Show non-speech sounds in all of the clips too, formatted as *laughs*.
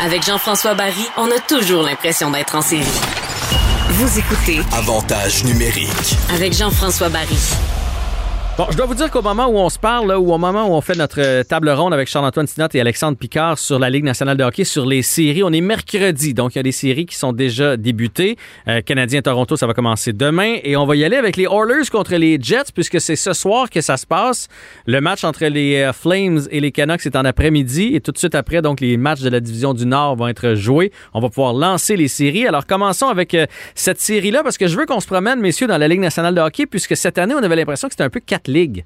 Avec Jean-François Barry, on a toujours l'impression d'être en série. Vous écoutez Avantage numérique. avec Jean-François Barry. Bon, je dois vous dire qu'au moment où on se parle, ou au moment où on fait notre euh, table ronde avec Charles-Antoine Sinat et Alexandre Picard sur la Ligue nationale de hockey, sur les séries, on est mercredi, donc il y a des séries qui sont déjà débutées. Euh, Canadien-Toronto, ça va commencer demain, et on va y aller avec les Oilers contre les Jets, puisque c'est ce soir que ça se passe. Le match entre les euh, Flames et les Canucks est en après-midi, et tout de suite après, donc les matchs de la division du Nord vont être joués. On va pouvoir lancer les séries. Alors commençons avec euh, cette série-là, parce que je veux qu'on se promène, messieurs, dans la Ligue nationale de hockey, puisque cette année, on avait l'impression que c'était un peu ligues.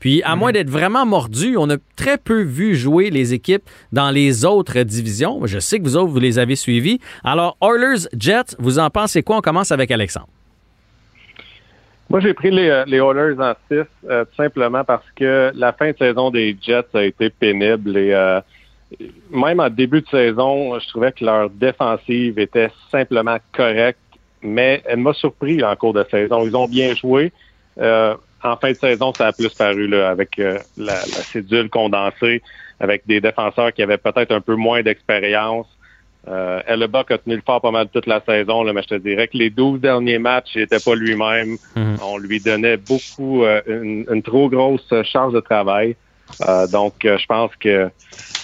Puis, à moins d'être vraiment mordu, on a très peu vu jouer les équipes dans les autres divisions. Je sais que vous autres, vous les avez suivis. Alors, Oilers, Jets, vous en pensez quoi? On commence avec Alexandre. Moi, j'ai pris les, euh, les Oilers en 6, euh, tout simplement parce que la fin de saison des Jets a été pénible. Et euh, même en début de saison, je trouvais que leur défensive était simplement correcte, mais elle m'a surpris en cours de saison. Ils ont bien joué. Euh, en fin de saison, ça a plus paru là, avec euh, la, la cédule condensée, avec des défenseurs qui avaient peut-être un peu moins d'expérience. Euh, Hellebuck a tenu le fort pas mal toute la saison, là, mais je te dirais que les 12 derniers matchs, il n'était pas lui-même. Mhm. On lui donnait beaucoup, euh, une, une trop grosse charge de travail. Euh, donc, euh, je pense que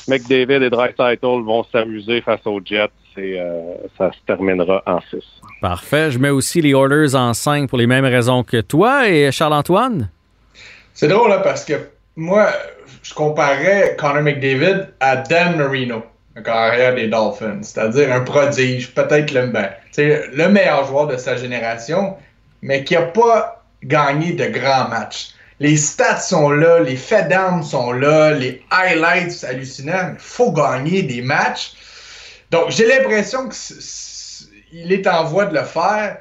McDavid et Dreisaitl vont s'amuser face aux Jets et euh, ça se terminera en 6. Parfait. Je mets aussi les Oilers en 5 pour les mêmes raisons que toi. Et Charles-Antoine? C'est drôle là, parce que moi, je comparais Connor McDavid à Dan Marino, le carrière des Dolphins, c'est-à-dire un prodige, peut-être le, ben, le meilleur joueur de sa génération, mais qui n'a pas gagné de grands matchs. Les stats sont là, les faits d'armes sont là, les highlights hallucinants. Il faut gagner des matchs. Donc, j'ai l'impression qu'il est en voie de le faire.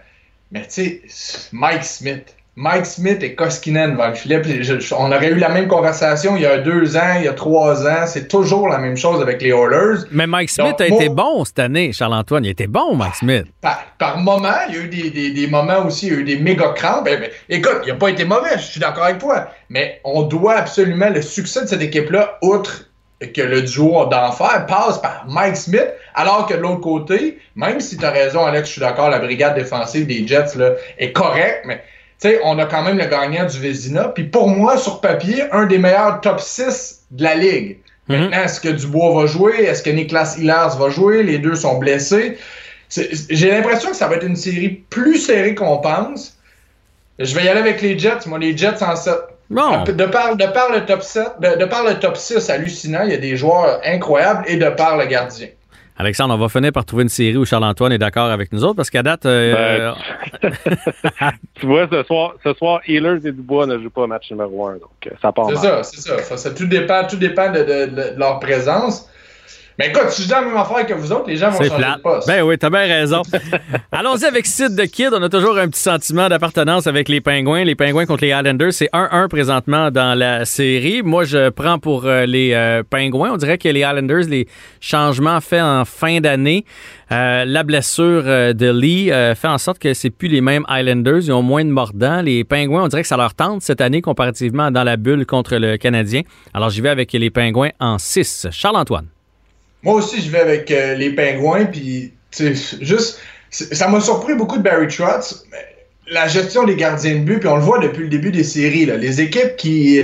Mais tu sais, Mike Smith. Mike Smith et Koskinen devant le filet. Puis je- je- on aurait eu la même conversation il y a deux ans, il y a trois ans. C'est toujours la même chose avec les Oilers. Mais Mike Smith Donc, a moi- été bon cette année, Charles-Antoine. Il était bon, Mike Smith. Par, par moment, il y a eu des, des- des moments aussi, il y a eu des méga crampes. Eh écoute, il n'a pas été mauvais, je suis d'accord avec toi. Mais on doit absolument le succès de cette équipe-là, outre que le duo d'enfer, passe par Mike Smith, alors que de l'autre côté, même si tu as raison, Alex, je suis d'accord, la brigade défensive des Jets là, est correcte, mais tu sais, on a quand même le gagnant du Vézina. Puis pour moi, sur papier, un des meilleurs top 6 de la ligue. Mhm. Maintenant, est-ce que Dubois va jouer? Est-ce que Niklas Hillers va jouer? Les deux sont blessés. J'ai l'impression que ça va être une série plus serrée qu'on pense. Je vais y aller avec les Jets. Moi, les Jets en 7. Bon. De par, de par le top 7, de, de par le top 6 hallucinant, il y a des joueurs incroyables et de par le gardien. Alexandre, on va finir par trouver une série où Charles-Antoine est d'accord avec nous autres parce qu'à date, euh, *laughs* Tu vois, ce soir, ce soir, Healers et Dubois ne jouent pas au match numéro 1, donc euh, ça part C'est ça, c'est ça. Ça, ça, tout dépend, tout dépend de, de- de leur présence. Mais écoute, si je dis la même affaire que vous autres, les gens vont changer plat. de poste. Ben oui, t'as bien raison. *laughs* Allons-y avec Sid de Kid. On a toujours un petit sentiment d'appartenance avec les Pingouins. Les Pingouins contre les Islanders, c'est 1-1 présentement dans la série. Moi, je prends pour euh, les euh, Pingouins. On dirait que les Islanders, les changements faits en fin d'année, euh, la blessure euh, de Lee fait en sorte que c'est plus les mêmes Islanders. Ils ont moins de mordants. Les Pingouins, on dirait que ça leur tente cette année comparativement dans la bulle contre le Canadien. Alors, j'y vais avec les Pingouins en 6. Charles-Antoine. Moi aussi, je vais avec euh, les Pingouins, puis juste, ça m'a surpris beaucoup de Barry Trotz, la gestion des gardiens de but, puis on le voit depuis le début des séries, là, les équipes qui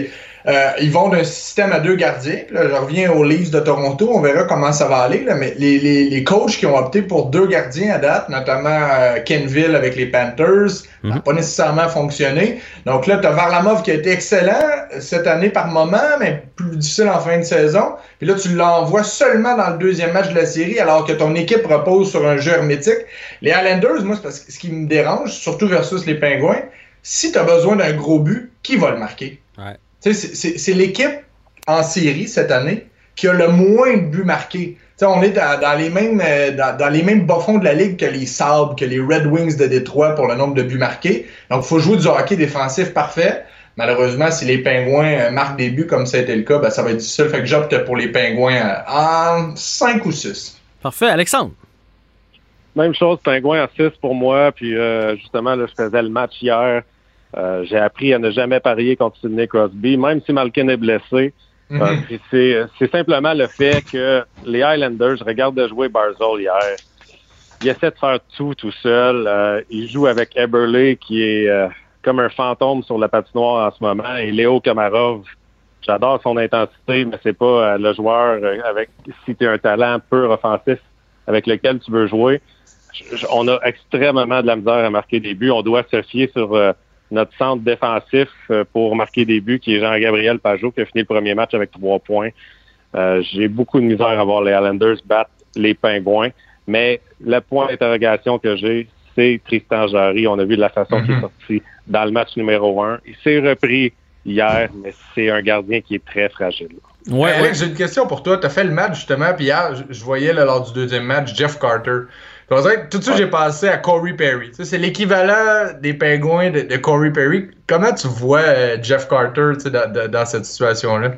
euh, ils vont d'un système à deux gardiens. Là, je reviens aux Leafs de Toronto, on verra comment ça va aller, là, mais les, les, les coachs qui ont opté pour deux gardiens à date, notamment euh, Kenville avec les Panthers, n'a pas nécessairement fonctionné. Donc là, tu as Varlamov qui a été excellent cette année par moment, mais plus difficile en fin de saison. Puis là, tu l'envoies seulement dans le deuxième match de la série, alors que ton équipe repose sur un jeu hermétique. Les Islanders, moi, c'est parce que ce qui me dérange, surtout versus les Pingouins, si tu as besoin d'un gros but, qui va le marquer? Ouais. C'est- c'est c'est l'équipe en série cette année qui a le moins de buts marqués. On est dans, dans les mêmes euh, dans, dans les mêmes bas-fonds de la ligue que les Sabres, que les Red Wings de Détroit pour le nombre de buts marqués. Donc, il faut jouer du hockey défensif parfait. Malheureusement, si les Pingouins euh, marquent des buts comme ça a été le cas, ben, ça va être difficile. Fait que j'opte pour les Pingouins euh, en 5 ou 6. Parfait. Alexandre? Même chose, Pingouin en 6 pour moi. Puis euh, justement, là, je faisais le match hier. Euh, J'ai appris à ne jamais parier contre Sidney Crosby. Même si Malkin est blessé, Mhm. c'est simplement le fait que les Highlanders, je regarde de jouer Barzell hier. Il essaie de faire tout tout seul. Euh, il joue avec Eberle qui est euh, comme un fantôme sur la patinoire en ce moment. Et Léo Kamarov, j'adore son intensité, mais c'est pas euh, le joueur avec si tu as un talent peu offensif avec lequel tu veux jouer. on a extrêmement de la misère à marquer des buts. On doit se fier sur notre centre défensif pour marquer des buts, qui est Jean-Gabriel Pajot, qui a fini le premier match avec trois points. J'ai beaucoup de misère à voir les Islanders battre les Pingouins. Mais le point d'interrogation que j'ai, c'est Tristan Jarry. On a vu de la façon qu'il est mhm. sorti dans le match numéro un. Il s'est repris hier, mais c'est un gardien qui est très fragile. Ouais, Alex, j'ai une question pour toi. Tu as fait le match justement, puis hier, je, voyais lors du deuxième match Jeff Carter. Tout de suite, j'ai passé à Corey Perry. c'est l'équivalent des pingouins de, Corey Perry. Comment tu vois euh, Jeff Carter dans cette situation-là?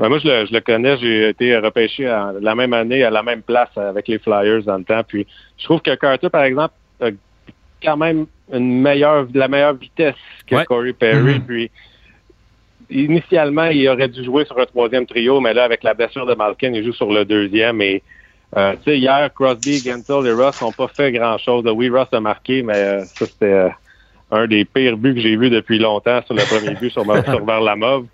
Ben, moi, je le, je le connais. J'ai été repêché la même année à la même place avec les Flyers dans le temps. Puis je trouve que Carter, par exemple, a quand même une meilleure, la meilleure vitesse que Corey Perry. Mm-hmm. Puis initialement, il aurait dû jouer sur un troisième trio, mais là, avec la blessure de Malkin, il joue sur le deuxième. Et euh, tu sais, hier, Crosby, Gensel et Ross n'ont pas fait grand-chose. Oui, Ross a marqué, mais euh, ça, c'était euh, un des pires buts que j'ai vus depuis longtemps sur le premier but sur, *laughs* sur Varlamov.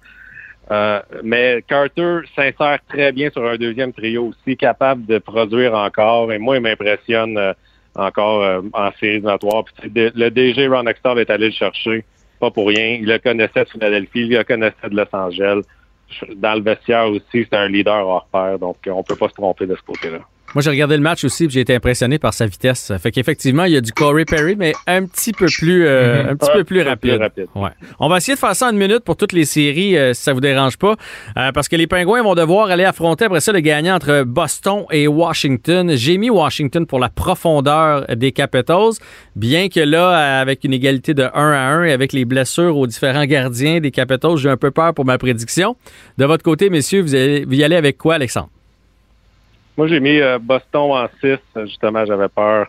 Euh, mais Carter s'insère très bien sur un deuxième trio aussi, capable de produire encore. Et moi, il m'impressionne euh, encore euh, en série éliminatoire. le DG Ron Extall est allé le chercher, pas pour rien. Il le connaissait de Philadelphie, il le connaissait de Los Angeles. Dans le vestiaire aussi, c'est un leader hors pair, donc on peut pas se tromper de ce côté-là. Moi, j'ai regardé le match aussi et j'ai été impressionné par sa vitesse. Fait qu'effectivement, il y a du Corey Perry, mais un petit peu plus, euh, mhm. un petit peu plus rapide. Ouais. On va essayer de faire ça en une minute pour toutes les séries, euh, si ça vous dérange pas, euh, parce que les Pingouins vont devoir aller affronter après ça le gagnant entre Boston et Washington. J'ai mis Washington pour la profondeur des Capitals, bien que là, avec une égalité de 1 à 1 et avec les blessures aux différents gardiens des Capitals, j'ai un peu peur pour ma prédiction. De votre côté, messieurs, vous, allez, vous y allez avec quoi, Alexandre? Moi, j'ai mis euh, Boston en 6. Justement, j'avais peur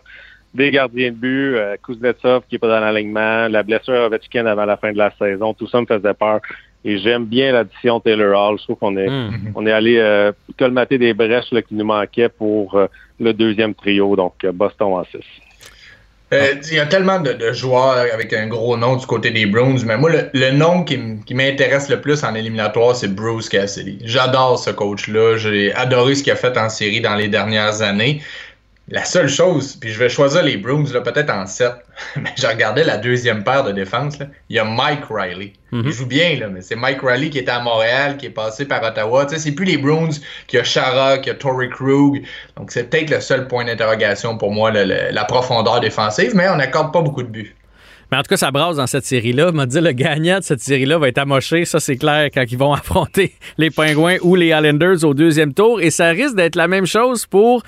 des gardiens de but. Euh, Kuznetsov qui n'est pas dans l'alignement. La blessure à Ovechkin avant la fin de la saison. Tout ça me faisait peur. Et j'aime bien l'addition Taylor Hall. Je trouve qu'on est, hmm. on est allé euh, colmater des brèches qui nous manquaient pour le deuxième trio. Donc, Boston en 6. Euh, il y a tellement de, joueurs avec un gros nom du côté des Bruins, mais moi, le, nom qui, m'intéresse le plus en éliminatoire, c'est Bruce Cassidy. J'adore ce coach-là. J'ai adoré ce qu'il a fait en série dans les dernières années. La seule chose, puis je vais choisir les Bruins peut-être en 7, *laughs* mais j'ai regardé la deuxième paire de défense. Il y a Mike Riley. Mhm. Il joue bien, là, mais c'est Mike Riley qui était à Montréal, qui est passé par Ottawa. Tu sais, c'est plus les Bruins qui a Chara, qui a Tory Krug. Donc c'est peut-être le seul point d'interrogation pour moi, la profondeur défensive, mais on n'accorde pas beaucoup de buts. Mais en tout cas, ça brasse dans cette série-là. M'a dit le gagnant de cette série-là va être amoché. Ça, c'est clair quand ils vont *laughs* affronter les Penguins ou les Islanders au deuxième tour. Et ça risque d'être la même chose pour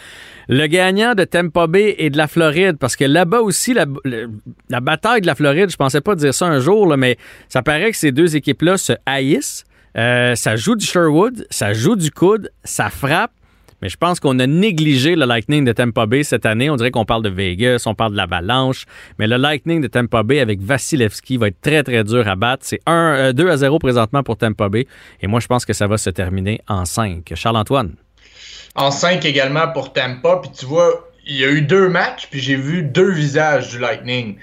le gagnant de Tampa Bay et de la Floride, parce que là-bas aussi, la, bataille de la Floride, je pensais pas dire ça un jour, mais ça paraît que ces deux équipes-là se haïssent. Euh, ça joue du Sherwood, ça joue du coude, ça frappe. Mais je pense qu'on a négligé le Lightning de Tampa Bay cette année. On dirait qu'on parle de Vegas, on parle de l'Avalanche. Mais le Lightning de Tampa Bay avec Vasilevski va être très, très dur à battre. C'est 1, 2 euh, à 0 présentement pour Tampa Bay. Et moi, je pense que ça va se terminer en 5. Charles-Antoine en 5 également pour Tampa. Puis tu vois, il y a eu deux matchs, puis j'ai vu deux visages du Lightning.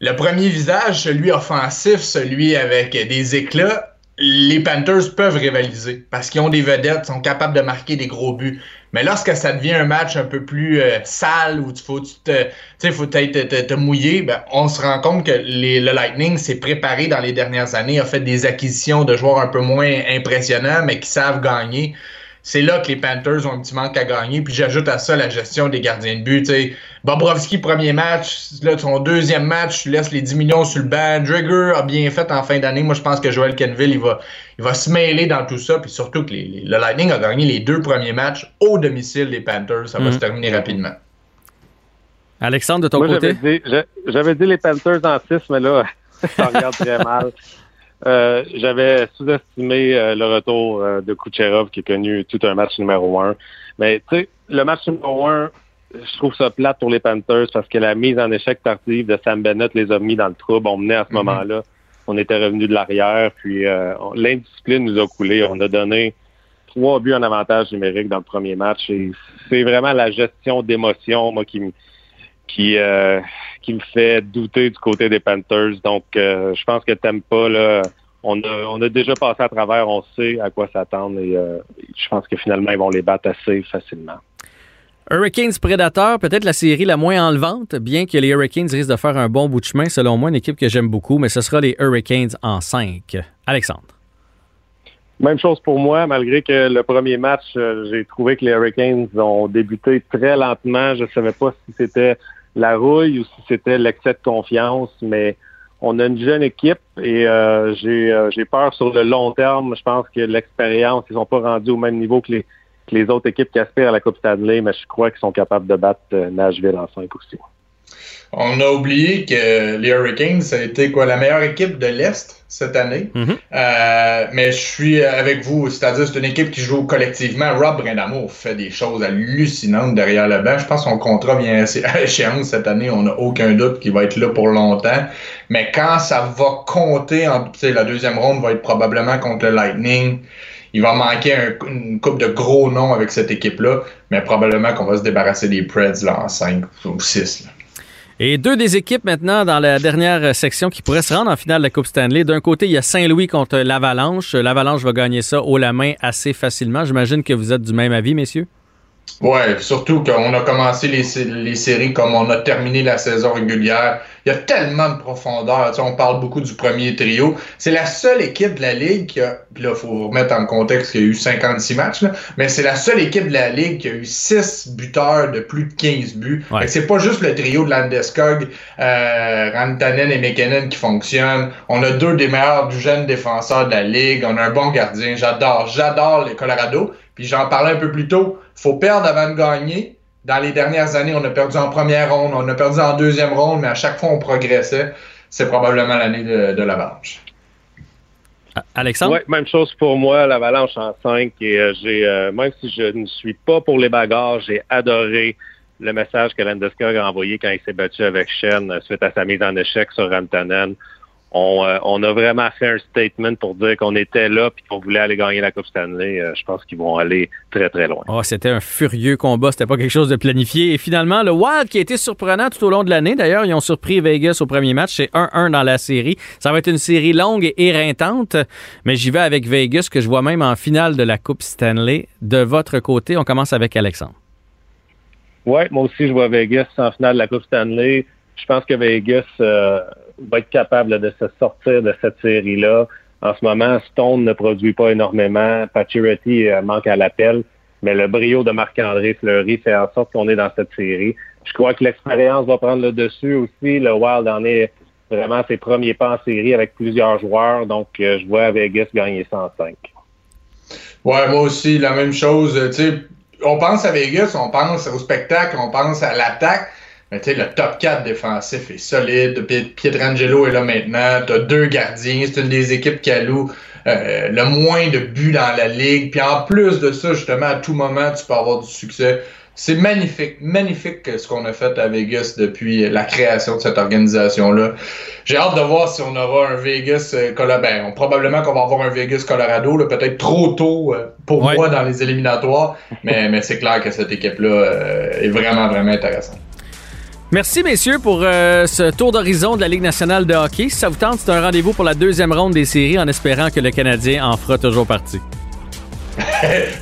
Le premier visage, celui offensif, celui avec des éclats, les Panthers peuvent rivaliser parce qu'ils ont des vedettes, sont capables de marquer des gros buts. Mais lorsque ça devient un match un peu plus euh, sale où il faut, tu te, faut te, mouiller, ben, on se rend compte que le Lightning s'est préparé dans les dernières années, a fait des acquisitions de joueurs un peu moins impressionnants, mais qui savent gagner c'est là que les Panthers ont un petit manque à gagner. Puis j'ajoute à ça la gestion des gardiens de but. T'sais. Bobrovski, premier match. Là, son deuxième match, tu laisses les 10 millions sur le banc. Drigger a bien fait en fin d'année. Moi, je pense que Joel Kenville, il va, il va se mêler dans tout ça. Puis surtout que le Lightning a gagné les deux premiers matchs au domicile des Panthers. Ça va mm. se terminer rapidement. Alexandre, de ton côté? J'avais dit, dit, les Panthers en 6, mais là, *laughs* ça regarde très mal. Euh, j'avais sous-estimé euh, le retour euh, de Kucherov qui a connu tout un match numéro un. Mais tu sais, le match numéro un, je trouve ça plate pour les Panthers parce que la mise en échec tardive de Sam Bennett les a mis dans le trouble. On menait à ce mm-hmm. moment-là on était revenu de l'arrière, puis euh, l'indiscipline nous a coulé. On a donné trois buts en avantage numérique dans le premier match. Et c'est vraiment la gestion d'émotion, moi, qui me qui, euh, qui me fait douter du côté des Panthers. Donc, euh, je pense que t'aimes pas là. On a, on a déjà passé à travers, on sait à quoi s'attendre et euh, je pense que finalement, ils vont les battre assez facilement. Hurricanes Predator, peut-être la série la moins enlevante, bien que les Hurricanes risquent de faire un bon bout de chemin, selon moi, une équipe que j'aime beaucoup, mais ce sera les Hurricanes en 5. Alexandre. Même chose pour moi, malgré que le premier match, j'ai trouvé que les Hurricanes ont débuté très lentement. Je ne savais pas si c'était la rouille ou si c'était l'excès de confiance, mais on a une jeune équipe et euh, euh, j'ai peur sur le long terme. Je pense que l'expérience, ils sont pas rendus au même niveau que les, que les autres équipes qui aspirent à la Coupe Stanley, mais je crois qu'ils sont capables de battre euh, Nashville en 5 aussi. On a oublié que les Hurricanes, ça a été quoi la meilleure équipe de l'Est cette année. Mhm. Euh, mais je suis avec vous, c'est-à-dire c'est une équipe qui joue collectivement. Rob Brindamour fait des choses hallucinantes derrière le banc. Je pense que son contrat vient à échéance cette année. On n'a aucun doute qu'il va être là pour longtemps. Mais quand ça va compter, en, la deuxième ronde va être probablement contre le Lightning. Il va manquer une coupe de gros noms avec cette équipe-là, mais probablement qu'on va se débarrasser des Preds là, en 5 ou 6. Et deux des équipes maintenant dans la dernière section qui pourraient se rendre en finale de la Coupe Stanley. D'un côté, il y a Saint-Louis contre l'Avalanche. L'Avalanche va gagner ça haut la main assez facilement. J'imagine que vous êtes du même avis, messieurs? Ouais, surtout qu'on a commencé les, les, séries comme on a terminé la saison régulière. Il y a tellement de profondeur. Tu sais, on parle beaucoup du premier trio. C'est la seule équipe de la Ligue qui a. Puis là, il faut remettre en contexte qu'il y a eu 56 matchs, là, mais c'est la seule équipe de la Ligue qui a eu 6 buteurs de plus de 15 buts. Ouais. C'est pas juste le trio de Landeskog, euh, Rantanen et McKinnon qui fonctionnent. On a deux des meilleurs jeunes défenseurs de la Ligue. On a un bon gardien. J'adore, j'adore les Colorado. Puis j'en parlais un peu plus tôt. Faut perdre avant de gagner. Dans les dernières années, on a perdu en première ronde, on a perdu en deuxième ronde, mais à chaque fois, on progressait. C'est probablement l'année de, de l'Avalanche. Alexandre? Oui, même chose pour moi, l'Avalanche en 5. Et euh, j'ai, euh, même si je ne suis pas pour les bagarres, j'ai adoré le message que Landeskog a envoyé quand il s'est battu avec Shen euh, suite à sa mise en échec sur Rantanen. On, euh, on, a vraiment fait un statement pour dire qu'on était là et qu'on voulait aller gagner la Coupe Stanley. Euh, je pense qu'ils vont aller très, très loin. Oh, c'était un furieux combat. C'était pas quelque chose de planifié. Et finalement, le Wild qui a été surprenant tout au long de l'année. D'ailleurs, ils ont surpris Vegas au premier match. C'est 1-1 dans la série. Ça va être une série longue et éreintante. Mais j'y vais avec Vegas, que je vois même en finale de la Coupe Stanley. De votre côté, on commence avec Alexandre. Oui, moi aussi, je vois Vegas en finale de la Coupe Stanley. Je pense que Vegas euh, va être capable de se sortir de cette série-là. En ce moment, Stone ne produit pas énormément. Pacioretty euh, manque à l'appel. Mais le brio de Marc-André Fleury fait en sorte qu'on est dans cette série. Je crois que l'expérience va prendre le dessus aussi. Le Wild en est vraiment ses premiers pas en série avec plusieurs joueurs. Donc, euh, je vois Vegas gagner 105. Ouais, moi aussi, la même chose. Sais, on pense à Vegas, on pense au spectacle, on pense à l'attaque. Mais tu sais, le top 4 défensif est solide. Pietrangelo est là maintenant. Tu as deux gardiens. C'est une des équipes qui alloue euh, le moins de buts dans la ligue. Puis en plus de ça, justement, à tout moment, tu peux avoir du succès. C'est magnifique, magnifique ce qu'on a fait à Vegas depuis la création de cette organisation-là. J'ai hâte de voir si on aura un Vegas Colorado. Ben, probablement qu'on va avoir un Vegas Colorado, peut-être trop tôt euh, pour Ouais. moi dans les éliminatoires, mais, mais c'est clair que cette équipe-là euh, est vraiment, vraiment intéressante. Merci, messieurs, pour euh, ce tour d'horizon de la Ligue nationale de hockey. Si ça vous tente, c'est un rendez-vous pour la deuxième ronde des séries en espérant que le Canadien en fera toujours partie. *laughs*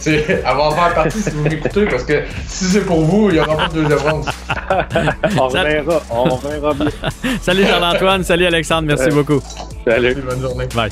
C'est- Elle va en faire partie si vous m'écoutez, parce que si c'est pour vous, il n'y aura pas de deuxième ronde. *laughs* On verra, on verra bien. *laughs* Salut Charles-Antoine, salut Alexandre, merci beaucoup. Salut. Bonne journée. Bye.